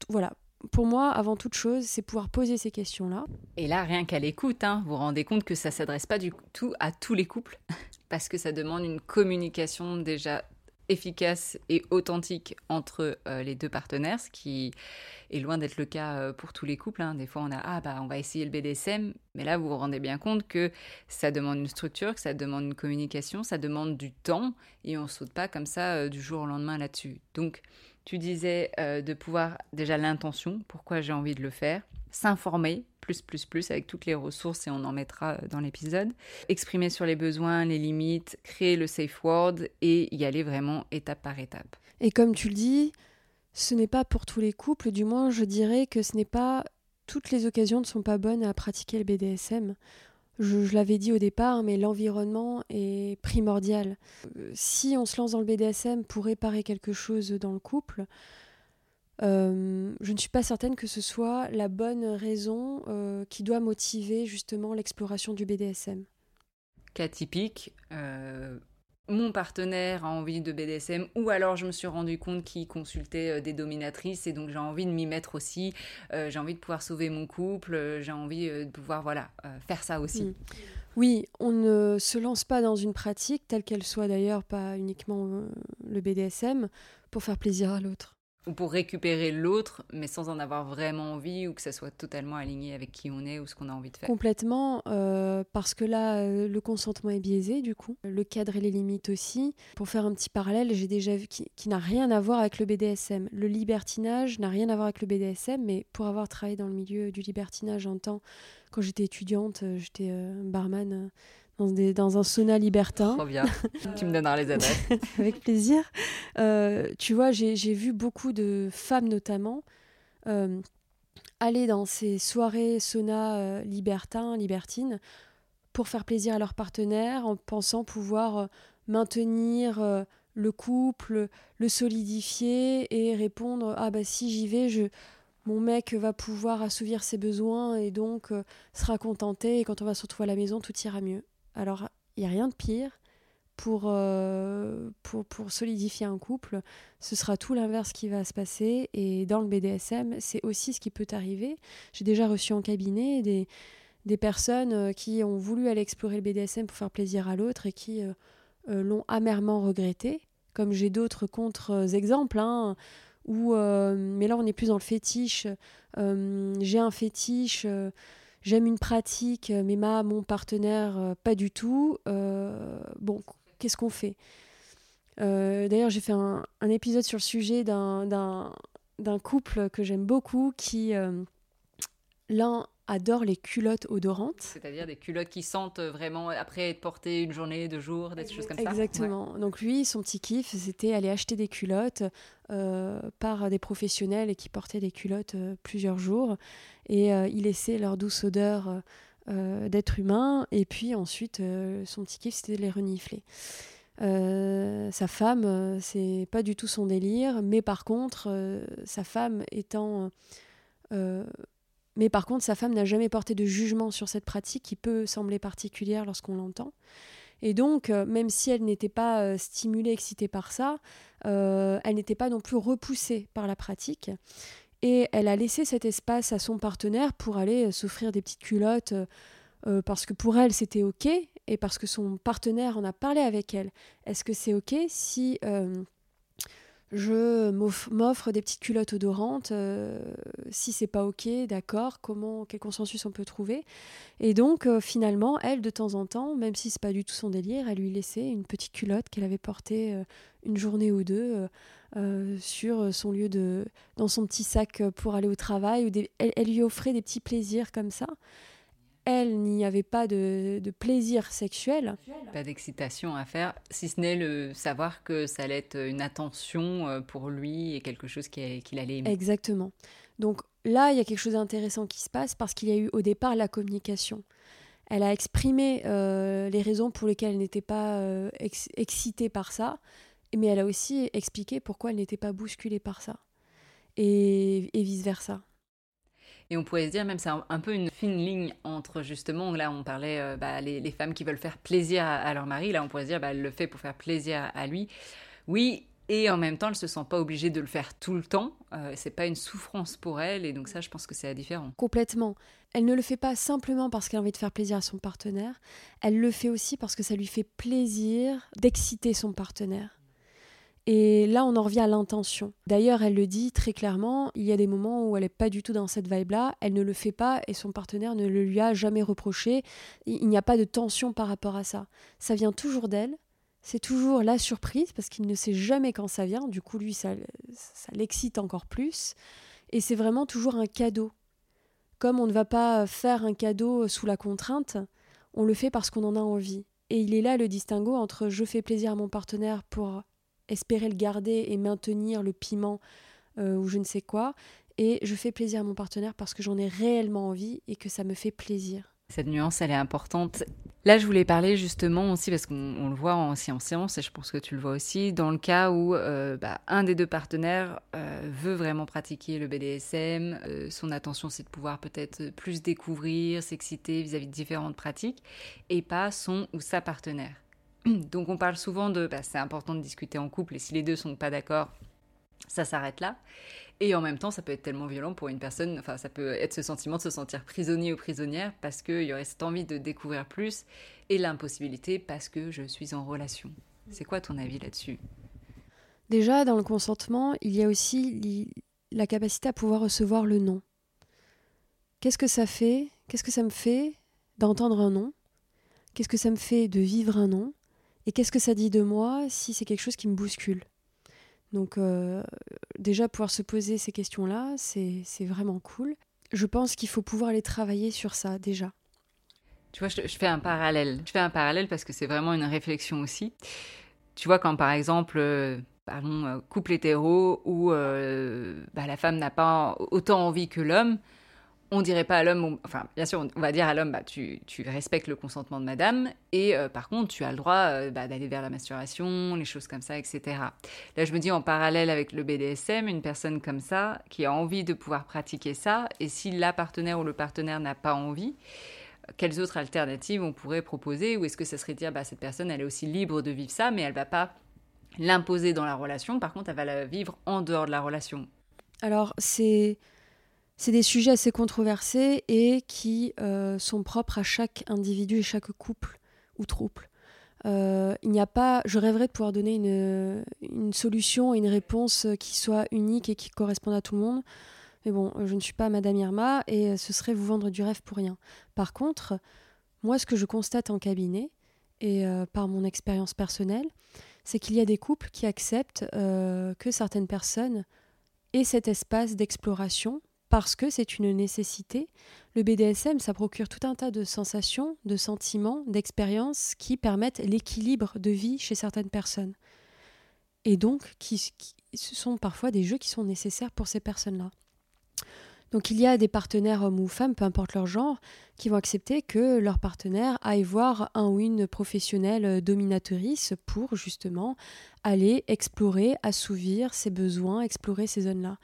Voilà. Pour moi, avant toute chose, c'est pouvoir poser ces questions-là. Et là, rien qu'à l'écoute, hein, vous vous rendez compte que ça s'adresse pas du tout à tous les couples, parce que ça demande une communication déjà efficace et authentique entre euh, les deux partenaires, ce qui est loin d'être le cas euh, pour tous les couples. Hein. Des fois, on a ah bah on va essayer le BDSM, mais là vous vous rendez bien compte que ça demande une structure, que ça demande une communication, ça demande du temps et on saute pas comme ça euh, du jour au lendemain là-dessus. Donc tu disais de pouvoir déjà l'intention, pourquoi j'ai envie de le faire, s'informer plus, plus, plus avec toutes les ressources et on en mettra dans l'épisode. Exprimer sur les besoins, les limites, créer le safe word et y aller vraiment étape par étape. Et comme tu le dis, ce n'est pas pour tous les couples, du moins je dirais que ce n'est pas toutes les occasions ne sont pas bonnes à pratiquer le BDSM. Je, je l'avais dit au départ, mais l'environnement est primordial. Euh, si on se lance dans le BDSM pour réparer quelque chose dans le couple, euh, je ne suis pas certaine que ce soit la bonne raison euh, qui doit motiver justement l'exploration du BDSM. Cas typique, euh, mon partenaire a envie de BDSM ou alors je me suis rendu compte qu'il consultait des dominatrices et donc j'ai envie de m'y mettre aussi, j'ai envie de pouvoir sauver mon couple, j'ai envie de pouvoir voilà faire ça aussi. Mm. Oui, on ne se lance pas dans une pratique telle qu'elle soit d'ailleurs pas uniquement le BDSM pour faire plaisir à l'autre ou pour récupérer l'autre, mais sans en avoir vraiment envie ou que ça soit totalement aligné avec qui on est ou ce qu'on a envie de faire. Complètement, euh, parce que là, euh, le consentement est biaisé du coup, le cadre et les limites aussi. Pour faire un petit parallèle, j'ai déjà vu qui, n'a rien à voir avec le BDSM. Le libertinage n'a rien à voir avec le BDSM, mais pour avoir travaillé dans le milieu du libertinage en temps, quand j'étais étudiante, euh, j'étais barman dans, un sauna libertin. Trop bien. tu me donneras les adresses. Avec plaisir. Euh, tu vois, j'ai vu beaucoup de femmes notamment euh, aller dans ces soirées sauna euh, libertins, libertines, pour faire plaisir à leur partenaire en pensant pouvoir maintenir le couple, le solidifier et répondre ah bah si j'y vais, je mon mec va pouvoir assouvir ses besoins et donc sera contenté et quand on va se retrouver à la maison tout ira mieux. Alors, il n'y a rien de pire pour, euh, pour, solidifier un couple. Ce sera tout l'inverse qui va se passer. Et dans le BDSM, c'est aussi ce qui peut arriver. J'ai déjà reçu en cabinet des, des personnes euh, qui ont voulu aller explorer le BDSM pour faire plaisir à l'autre et qui euh, l'ont amèrement regretté. Comme j'ai d'autres contre-exemples. Hein, où, mais là, on est plus dans le fétiche. j'ai un fétiche j'aime une pratique, euh, mais ma, mon partenaire, euh, pas du tout. Euh, bon, qu'est-ce qu'on fait? D'ailleurs, j'ai fait un, épisode sur le sujet d'un couple que j'aime beaucoup qui, l'un adore les culottes odorantes. C'est-à-dire des culottes qui sentent vraiment après être portées une journée, deux jours, des choses comme ça. Exactement. Donc lui, son petit kiff, c'était aller acheter des culottes euh, par des professionnels et qui portaient des culottes euh, plusieurs jours. Et euh, il laissait leur douce odeur d'être humain. Et puis ensuite, son petit kiff, c'était de les renifler. sa femme, c'est pas du tout son délire, mais par contre, sa femme étant mais par contre, sa femme n'a jamais porté de jugement sur cette pratique qui peut sembler particulière lorsqu'on l'entend. Et donc, euh, même si elle n'était pas euh, stimulée, excitée par ça, euh, elle n'était pas non plus repoussée par la pratique. Et elle a laissé cet espace à son partenaire pour aller s'offrir des petites culottes, parce que pour elle, c'était OK, et parce que son partenaire en a parlé avec elle. Est-ce que c'est OK si je m'offre des petites culottes odorantes. Euh, si c'est pas ok, d'accord, comment, quel consensus on peut trouver Et donc euh, finalement, elle de temps en temps, même si c'est pas du tout son délire, elle lui laissait une petite culotte qu'elle avait portée euh, une journée ou deux sur son lieu de, dans son petit sac pour aller au travail. Ou elle lui offrait des petits plaisirs comme ça elle n'y avait pas de, plaisir sexuel. Pas d'excitation à faire, si ce n'est le savoir que ça allait être une attention euh, pour lui et quelque chose qu'il allait aimer. Exactement. Donc là, il y a quelque chose d'intéressant qui se passe parce qu'il y a eu au départ la communication. Elle a exprimé euh, les raisons pour lesquelles elle n'était pas euh, excitée par ça, mais elle a aussi expliqué pourquoi elle n'était pas bousculée par ça. et vice-versa. Et on pourrait se dire même c'est un, peu une fine ligne entre justement, là on parlait euh, bah, les, femmes qui veulent faire plaisir à, leur mari, là on pourrait se dire bah, elle le fait pour faire plaisir à lui. Oui, et en même temps, elle se sent pas obligée de le faire tout le temps. Euh, c'est pas une souffrance pour elle, et donc ça, je pense que c'est différent. Complètement. Elle ne le fait pas simplement parce qu'elle a envie de faire plaisir à son partenaire. Elle le fait aussi parce que ça lui fait plaisir d'exciter son partenaire. Et là, on en revient à l'intention. D'ailleurs, elle le dit très clairement, il y a des moments où elle n'est pas du tout dans cette vibe-là, elle ne le fait pas et son partenaire ne le lui a jamais reproché. Il n'y a pas de tension par rapport à ça. Ça vient toujours d'elle, c'est toujours la surprise parce qu'il ne sait jamais quand ça vient, du coup, lui, ça, ça l'excite encore plus. Et c'est vraiment toujours un cadeau. Comme on ne va pas faire un cadeau sous la contrainte, on le fait parce qu'on en a envie. Et il est là le distinguo entre je fais plaisir à mon partenaire pour espérer le garder et maintenir le piment euh, ou je ne sais quoi. Et je fais plaisir à mon partenaire parce que j'en ai réellement envie et que ça me fait plaisir. Cette nuance, elle est importante. Là, je voulais parler justement aussi, parce qu'on le voit en science-science, et je pense que tu le vois aussi, dans le cas où euh, bah, un des deux partenaires euh, veut vraiment pratiquer le BDSM, son attention c'est de pouvoir peut-être plus découvrir, s'exciter vis-à-vis de différentes pratiques, et pas son ou sa partenaire. Donc on parle souvent de, bah, c'est important de discuter en couple et si les deux sont pas d'accord, ça s'arrête là. Et en même temps, ça peut être tellement violent pour une personne, enfin ça peut être ce sentiment de se sentir prisonnier ou prisonnière parce qu'il y aurait cette envie de découvrir plus et l'impossibilité parce que je suis en relation. C'est quoi ton avis là-dessus? Déjà, dans le consentement, il y a aussi la capacité à pouvoir recevoir le non. Qu'est-ce que ça fait? Qu'est-ce que ça me fait d'entendre un non? Qu'est-ce que ça me fait de vivre un non? Et qu'est-ce que ça dit de moi si c'est quelque chose qui me bouscule? Donc euh, déjà pouvoir se poser ces questions-là, c'est vraiment cool. Je pense qu'il faut pouvoir aller travailler sur ça déjà. Tu vois, je, fais un parallèle. Je fais un parallèle parce que c'est vraiment une réflexion aussi. Tu vois, quand par exemple, euh, euh couple hétéro où euh, bah, la femme n'a pas autant envie que l'homme, on dirait pas à l'homme, enfin bien sûr, on va dire à l'homme, bah, tu, respectes le consentement de madame, et euh, par contre, tu as le droit euh, bah, d'aller vers la masturbation, les choses comme ça, etc. Là, je me dis en parallèle avec le BDSM, une personne comme ça, qui a envie de pouvoir pratiquer ça, et si la partenaire ou le partenaire n'a pas envie, quelles autres alternatives on pourrait proposer, ou est-ce que ça serait dire, bah, cette personne, elle est aussi libre de vivre ça, mais elle va pas l'imposer dans la relation, par contre, elle va la vivre en dehors de la relation? Alors, c'est c'est des sujets assez controversés et qui euh, sont propres à chaque individu et chaque couple ou trouble. Euh, il n'y a pas, je rêverais de pouvoir donner une, solution et une réponse qui soit unique et qui corresponde à tout le monde. Mais bon, je ne suis pas Madame Irma et ce serait vous vendre du rêve pour rien. Par contre, moi, ce que je constate en cabinet et euh, par mon expérience personnelle, c'est qu'il y a des couples qui acceptent que certaines personnes aient cet espace d'exploration parce que c'est une nécessité. Le BDSM, ça procure tout un tas de sensations, de sentiments, d'expériences qui permettent l'équilibre de vie chez certaines personnes. Et donc, qui, ce sont parfois des jeux qui sont nécessaires pour ces personnes-là. Donc il y a des partenaires hommes ou femmes, peu importe leur genre, qui vont accepter que leur partenaire aille voir un ou une professionnelle dominatrice pour justement aller explorer, assouvir ses besoins, explorer ces zones-là.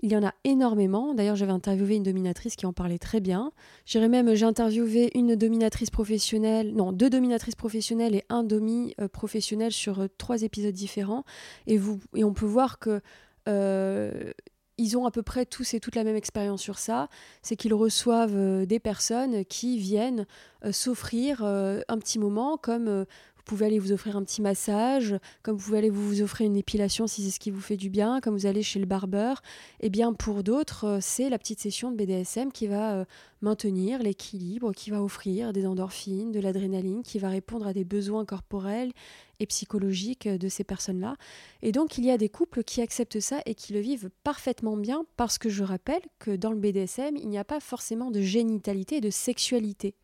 Il y en a énormément. D'ailleurs, j'avais interviewé une dominatrice qui en parlait très bien. J'irais même, j'ai interviewé une dominatrice professionnelle, non, deux dominatrices professionnelles et un domi euh, professionnel sur euh, trois épisodes différents. Et, vous, et on peut voir que euh, ils ont à peu près tous et toutes la même expérience sur ça, c'est qu'ils reçoivent des personnes qui viennent s'offrir un petit moment comme pouvez aller vous offrir un petit massage, comme vous pouvez aller vous offrir une épilation si c'est ce qui vous fait du bien, comme vous allez chez le barbeur. Et eh bien pour d'autres, euh, c'est la petite session de BDSM qui va euh, maintenir l'équilibre, qui va offrir des endorphines, de l'adrénaline, qui va répondre à des besoins corporels et psychologiques de ces personnes-là. Et donc il y a des couples qui acceptent ça et qui le vivent parfaitement bien parce que je rappelle que dans le BDSM, il n'y a pas forcément de génitalité et de sexualité.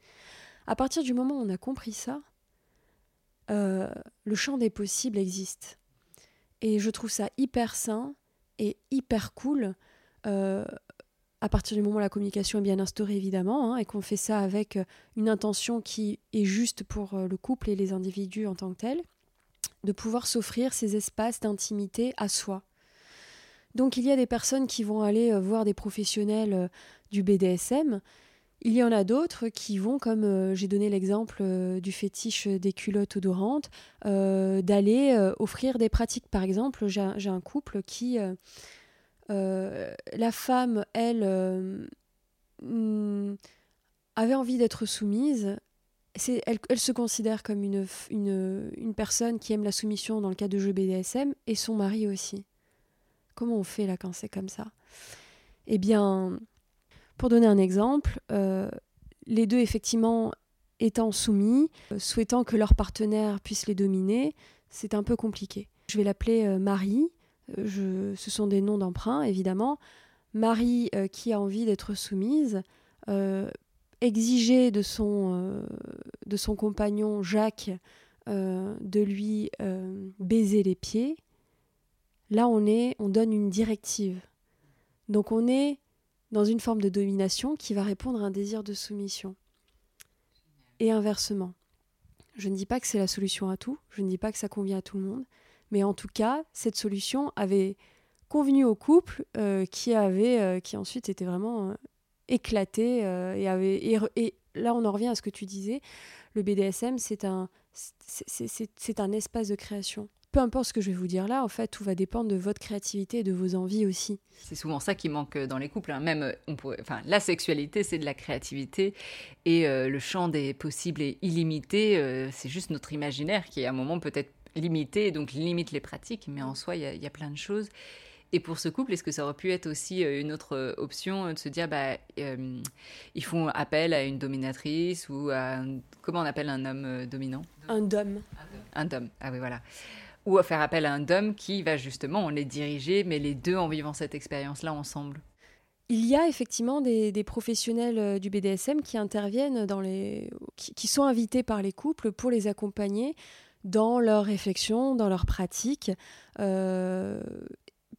À partir du moment où on a compris ça, euh, le champ des possibles existe. Et je trouve ça hyper sain et hyper cool. Euh, à partir du moment où la communication est bien instaurée évidemment, hein, et qu'on fait ça avec euh, une intention qui est juste pour le couple et les individus en tant que tels, de pouvoir s'offrir ces espaces d'intimité à soi. Donc il y a des personnes qui vont aller voir des professionnels du BDSM il y en a d'autres qui vont, comme euh, j'ai donné l'exemple euh, du fétiche des culottes odorantes, euh, d'aller offrir des pratiques. Par exemple, j'ai un couple qui, la femme, elle, hmm, avait envie d'être soumise. Elle, se considère comme une, une, une, personne qui aime la soumission dans le cas de jeux BDSM, et son mari aussi. Comment on fait là quand c'est comme ça? Eh bien, pour donner un exemple, euh, les deux effectivement étant soumis, euh, souhaitant que leur partenaire puisse les dominer, c'est un peu compliqué. Je vais l'appeler euh, Marie, ce sont des noms d'emprunt évidemment. Marie qui a envie d'être soumise, exiger de son, de son compagnon Jacques de lui baiser les pieds, là on est, on donne une directive. Donc on est dans une forme de domination qui va répondre à un désir de soumission. Et inversement. Je ne dis pas que c'est la solution à tout, je ne dis pas que ça convient à tout le monde, mais en tout cas, cette solution avait convenu au couple euh, qui avait, euh, qui ensuite était vraiment euh, éclaté et avait et, là on en revient à ce que tu disais. Le BDSM, c'est un c'est un espace de création. Peu importe ce que je vais vous dire là, en fait, tout va dépendre de votre créativité et de vos envies aussi. C'est souvent ça qui manque dans les couples. Hein. Même, on pourrait, enfin, la sexualité, c'est de la créativité et le champ des possibles est illimité. c'est juste notre imaginaire qui, à un moment, peut-être limité, donc limite les pratiques, mais en soi, il y, a plein de choses. Et pour ce couple, est-ce que ça aurait pu être aussi euh, une autre euh, option euh, de se dire, bah, ils font appel à une dominatrice ou à comment on appelle un homme dominant? Un dom. Un dom. Ah oui, voilà. Ou à faire appel à un dom qui va justement les diriger, mais les deux en vivant cette expérience-là ensemble. Il y a effectivement des, professionnels du BDSM qui interviennent dans les, qui, sont invités par les couples pour les accompagner dans leurs réflexions, dans leurs pratiques. Euh,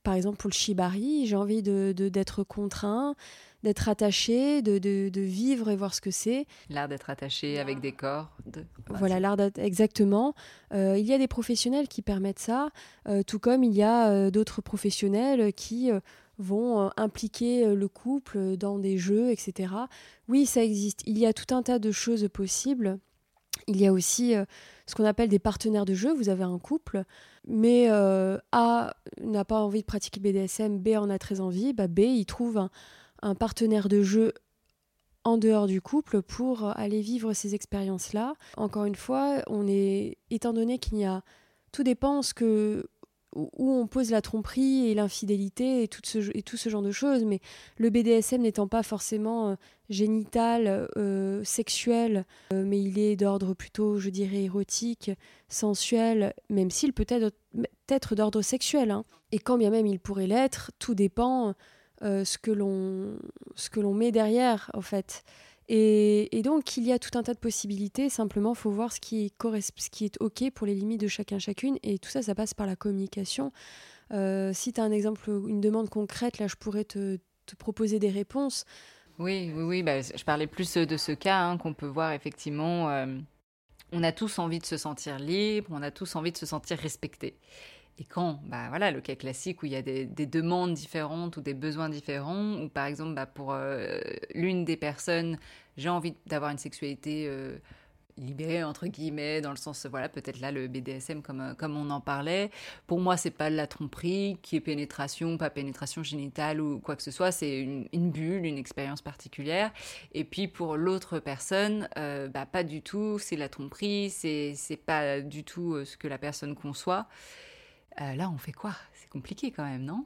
par exemple, pour le shibari, j'ai envie de, d'être contraint, d'être attaché, de, de, vivre et voir ce que c'est. L'art d'être attaché avec des corps. Voilà, l'art exactement. Euh, il y a des professionnels qui permettent ça, euh, tout comme il y a d'autres professionnels qui vont impliquer le couple dans des jeux, etc. Oui, ça existe. Il y a tout un tas de choses possibles. Il y a aussi euh, ce qu'on appelle des partenaires de jeu. Vous avez un couple, mais euh, A n'a pas envie de pratiquer BDSM, B en a très envie. Bah, B, il trouve un, partenaire de jeu en dehors du couple pour aller vivre ces expériences-là. Encore une fois, on est, étant donné qu'il y a, tout dépend que où on pose la tromperie et l'infidélité et tout, ce, genre de choses, mais le BDSM n'étant pas forcément euh, génital, euh, sexuel, euh, mais il est d'ordre plutôt, je dirais, érotique, sensuel, même s'il peut être, être d'ordre sexuel. Hein. Et quand bien même il pourrait l'être, tout dépend ce que l'on met derrière, en fait. Et, donc, il y a tout un tas de possibilités. Simplement, il faut voir ce qui, ce qui est OK pour les limites de chacun chacune. Et tout ça, ça passe par la communication. Euh, si tu as un exemple, une demande concrète, là, je pourrais te, proposer des réponses. Oui, oui, oui. Bah, je parlais plus de ce cas hein, qu'on peut voir effectivement. Euh, on a tous envie de se sentir libre, on a tous envie de se sentir respecté. Et quand, bah voilà, le cas classique où il y a des, demandes différentes ou des besoins différents, ou par exemple, bah, pour euh, l'une des personnes, j'ai envie d'avoir une sexualité euh, libérée entre guillemets, dans le sens, voilà, peut-être là le BDSM comme euh, comme on en parlait. Pour moi, c'est pas la tromperie qui est pénétration, pas pénétration génitale ou quoi que ce soit. C'est une, bulle, une expérience particulière. Et puis pour l'autre personne, bah pas du tout. C'est la tromperie, c'est c'est pas du tout ce que la personne conçoit. Euh, là, on fait quoi? C'est compliqué quand même, non?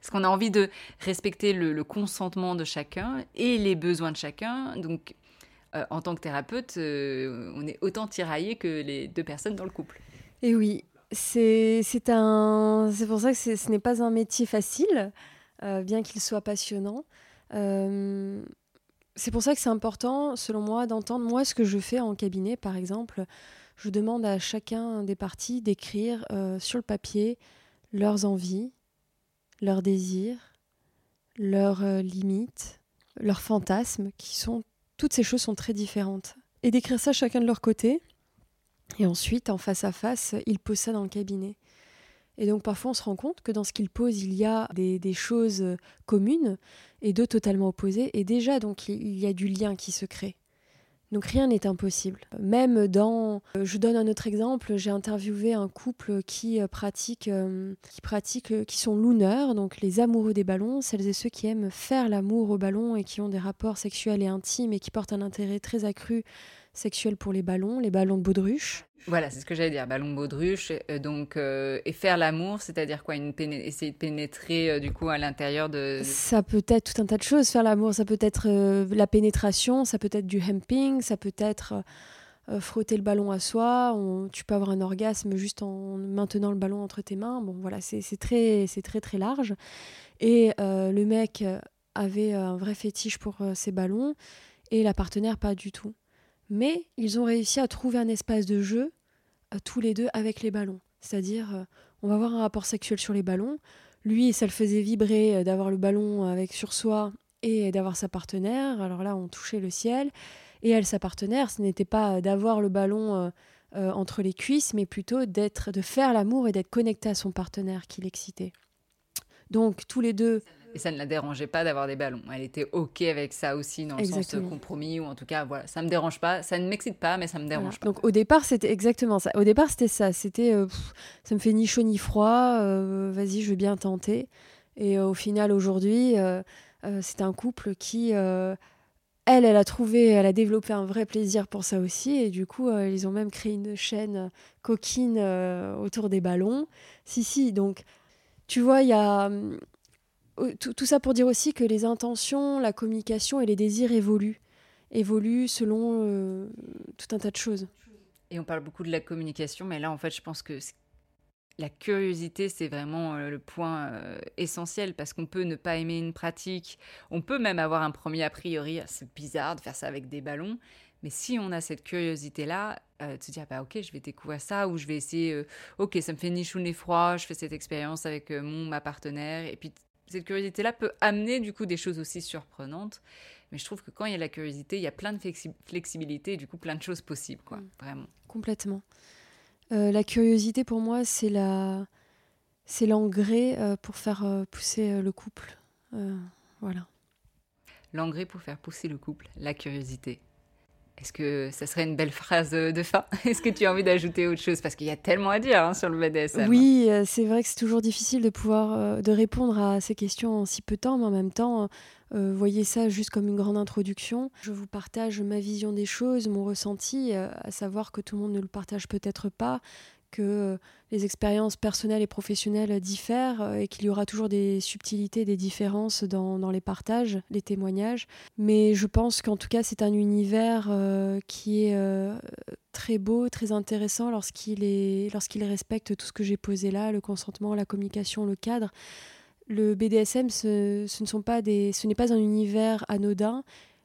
Parce qu'on a envie de respecter le, consentement de chacun et les besoins de chacun. Donc, euh, en tant que thérapeute, euh, on est autant tiraillé que les deux personnes dans le couple. Et oui, c'est c'est pour ça que ce n'est pas un métier facile, bien qu'il soit passionnant. c'est pour ça que c'est important, selon moi, d'entendre moi ce que je fais en cabinet, par exemple je demande à chacun des parties d'écrire euh, sur le papier leurs envies, leurs désirs, leurs euh, limites, leurs fantasmes, qui sont toutes ces choses sont très différentes. Et d'écrire ça chacun de leur côté. Et ensuite, en face à face, ils posent ça dans le cabinet. Et donc parfois on se rend compte que dans ce qu'ils posent, il y a des choses communes et deux totalement opposées. Et déjà, donc, il y a du lien qui se crée. Donc rien n'est impossible. Même dans, euh, je donne un autre exemple, j'ai interviewé un couple qui euh, pratique, euh, qui pratique, qui sont looners, donc les amoureux des ballons, celles et ceux qui aiment faire l'amour au ballon et qui ont des rapports sexuels et intimes et qui portent un intérêt très accru sexuel pour les ballons, les ballons de baudruche. Voilà, c'est ce que j'allais dire, ballon baudruche. Euh, donc, euh, et faire l'amour, c'est-à-dire quoi une Essayer de pénétrer euh, du coup à l'intérieur de. Ça peut être tout un tas de choses. Faire l'amour, ça peut être la pénétration, ça peut être du humping, ça peut être frotter le ballon à soi. tu peux avoir un orgasme juste en maintenant le ballon entre tes mains. Bon, voilà, c'est très, c'est très très large. Et le mec avait un vrai fétiche pour ces ballons et la partenaire pas du tout. Mais ils ont réussi à trouver un espace de jeu euh, tous les deux avec les ballons. C'est-à-dire, euh, on va avoir un rapport sexuel sur les ballons. Lui, ça le faisait vibrer euh, d'avoir le ballon avec sur soi et d'avoir sa partenaire. Alors là, on touchait le ciel. Et elle, sa partenaire, ce n'était pas d'avoir le ballon entre les cuisses, mais plutôt d'être, de faire l'amour et d'être connecté à son partenaire qui l'excitait. Donc tous les deux. Et ça ne la dérangeait pas d'avoir des ballons. Elle était OK avec ça aussi, dans le sens Exactement. de compromis, ou en tout cas, voilà, ça me dérange pas. Ça ne m'excite pas, mais ça me dérange Voilà. pas. Donc au départ, c'était exactement ça. Au départ, c'était ça. C'était euh, ça me fait ni chaud ni froid. euh, Vas-y, je veux bien tenter. Et euh, au final, aujourd'hui, euh, c'est un couple qui, elle, elle a trouvé, elle a développé un vrai plaisir pour ça aussi. Et du coup, ils ont même créé une chaîne coquine autour des ballons. Si, si. Donc, tu vois, il y a euh, tout, ça pour dire aussi que les intentions, la communication et les désirs évoluent évoluent selon euh, tout un tas de choses. Et on parle beaucoup de la communication, mais là, en fait, je pense que la curiosité, c'est vraiment euh, le point essentiel parce qu'on peut ne pas aimer une pratique, on peut même avoir un premier a priori, Ah, c'est bizarre de faire ça avec des ballons, mais si on a cette curiosité-là, euh, de se dire, bah ok, je vais découvrir ça ou je vais essayer, euh, ok, ça me fait ni chaud ni froid, je fais cette expérience avec euh, mon, ma partenaire, et puis cette curiosité-là peut amener du coup des choses aussi surprenantes. Mais je trouve que quand il y a la curiosité, il y a plein de flexi- flexibilité et du coup plein de choses possibles, quoi. Vraiment. Complètement. Euh, la curiosité, pour moi, c'est la, c'est l'engrais pour faire pousser le couple. Voilà. L'engrais pour faire pousser le couple, la curiosité. Est-ce que ça serait une belle phrase de fin? Est-ce que tu as envie d'ajouter autre chose? Parce qu'il y a tellement à dire hein, sur le BDSM. Oui, euh, c'est vrai que c'est toujours difficile de pouvoir euh, de répondre à ces questions en si peu de temps, mais en même temps, euh, voyez ça juste comme une grande introduction. Je vous partage ma vision des choses, mon ressenti, à savoir que tout le monde ne le partage peut-être pas, que euh, les expériences personnelles et professionnelles diffèrent euh, et qu'il y aura toujours des subtilités, des différences dans, les partages, les témoignages. Mais je pense qu'en tout cas, c'est un univers euh, qui est très beau, très intéressant lorsqu'il respecte tout ce que j'ai posé là, le consentement, la communication, le cadre. Le BDSM, ce, ce n'est pas un univers anodin.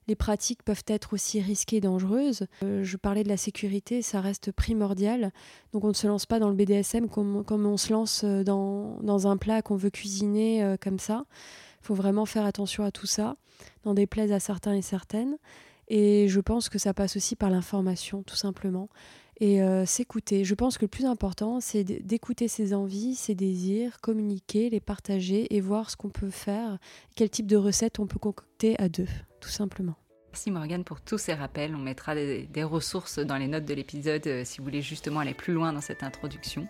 Les pratiques peuvent être aussi risquées et dangereuses. Euh, je parlais de la sécurité, ça reste primordial. Donc on ne se lance pas dans le BDSM comme, on se lance euh, dans, dans un plat qu'on veut cuisiner euh, comme ça. Il faut vraiment faire attention à tout ça, n'en déplaise à certains et certaines. Et je pense que ça passe aussi par l'information, tout simplement. Et euh, s'écouter. Je pense que le plus important, c'est d'écouter ses envies, ses désirs, communiquer, les partager et voir ce qu'on peut faire, quel type de recette on peut concocter à deux, tout simplement. Merci Morgane pour tous ces rappels. On mettra des, des ressources dans les notes de l'épisode euh, si vous voulez justement aller plus loin dans cette introduction.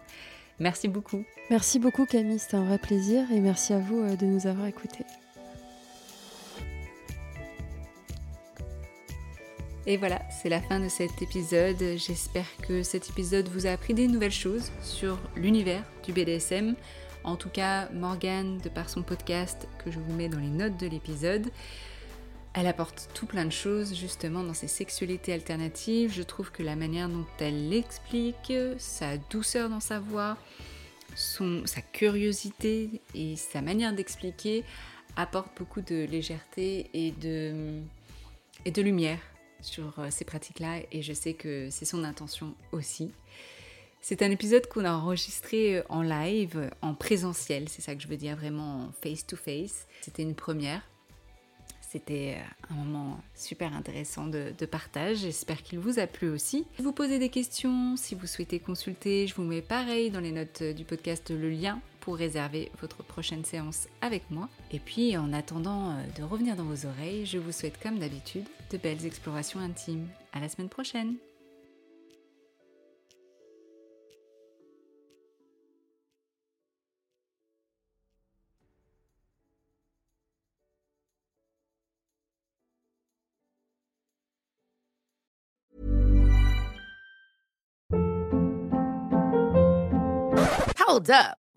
Merci beaucoup. Merci beaucoup Camille, c'était un vrai plaisir et merci à vous euh, de nous avoir écoutés. Et voilà, c'est la fin de cet épisode. J'espère que cet épisode vous a appris des nouvelles choses sur l'univers du BDSM. En tout cas, Morgane, de par son podcast que je vous mets dans les notes de l'épisode, elle apporte tout plein de choses justement dans ses sexualités alternatives. Je trouve que la manière dont elle l'explique, sa douceur dans sa voix, sa curiosité et sa manière d'expliquer apportent beaucoup de légèreté et de lumière sur euh, ces pratiques-là et je sais que c'est son intention aussi. C'est un épisode qu'on a enregistré euh, en live, en présentiel, c'est ça que je veux dire, vraiment en face-to-face. C'était une première. C'était euh, un moment super intéressant de partage. J'espère qu'il vous a plu aussi. Si vous posez des questions, si vous souhaitez consulter, je vous mets pareil dans les notes du podcast le lien pour réserver votre prochaine séance avec moi. Et puis en attendant euh, de revenir dans vos oreilles, je vous souhaite comme d'habitude de belles explorations intimes. À la semaine prochaine. Hold up.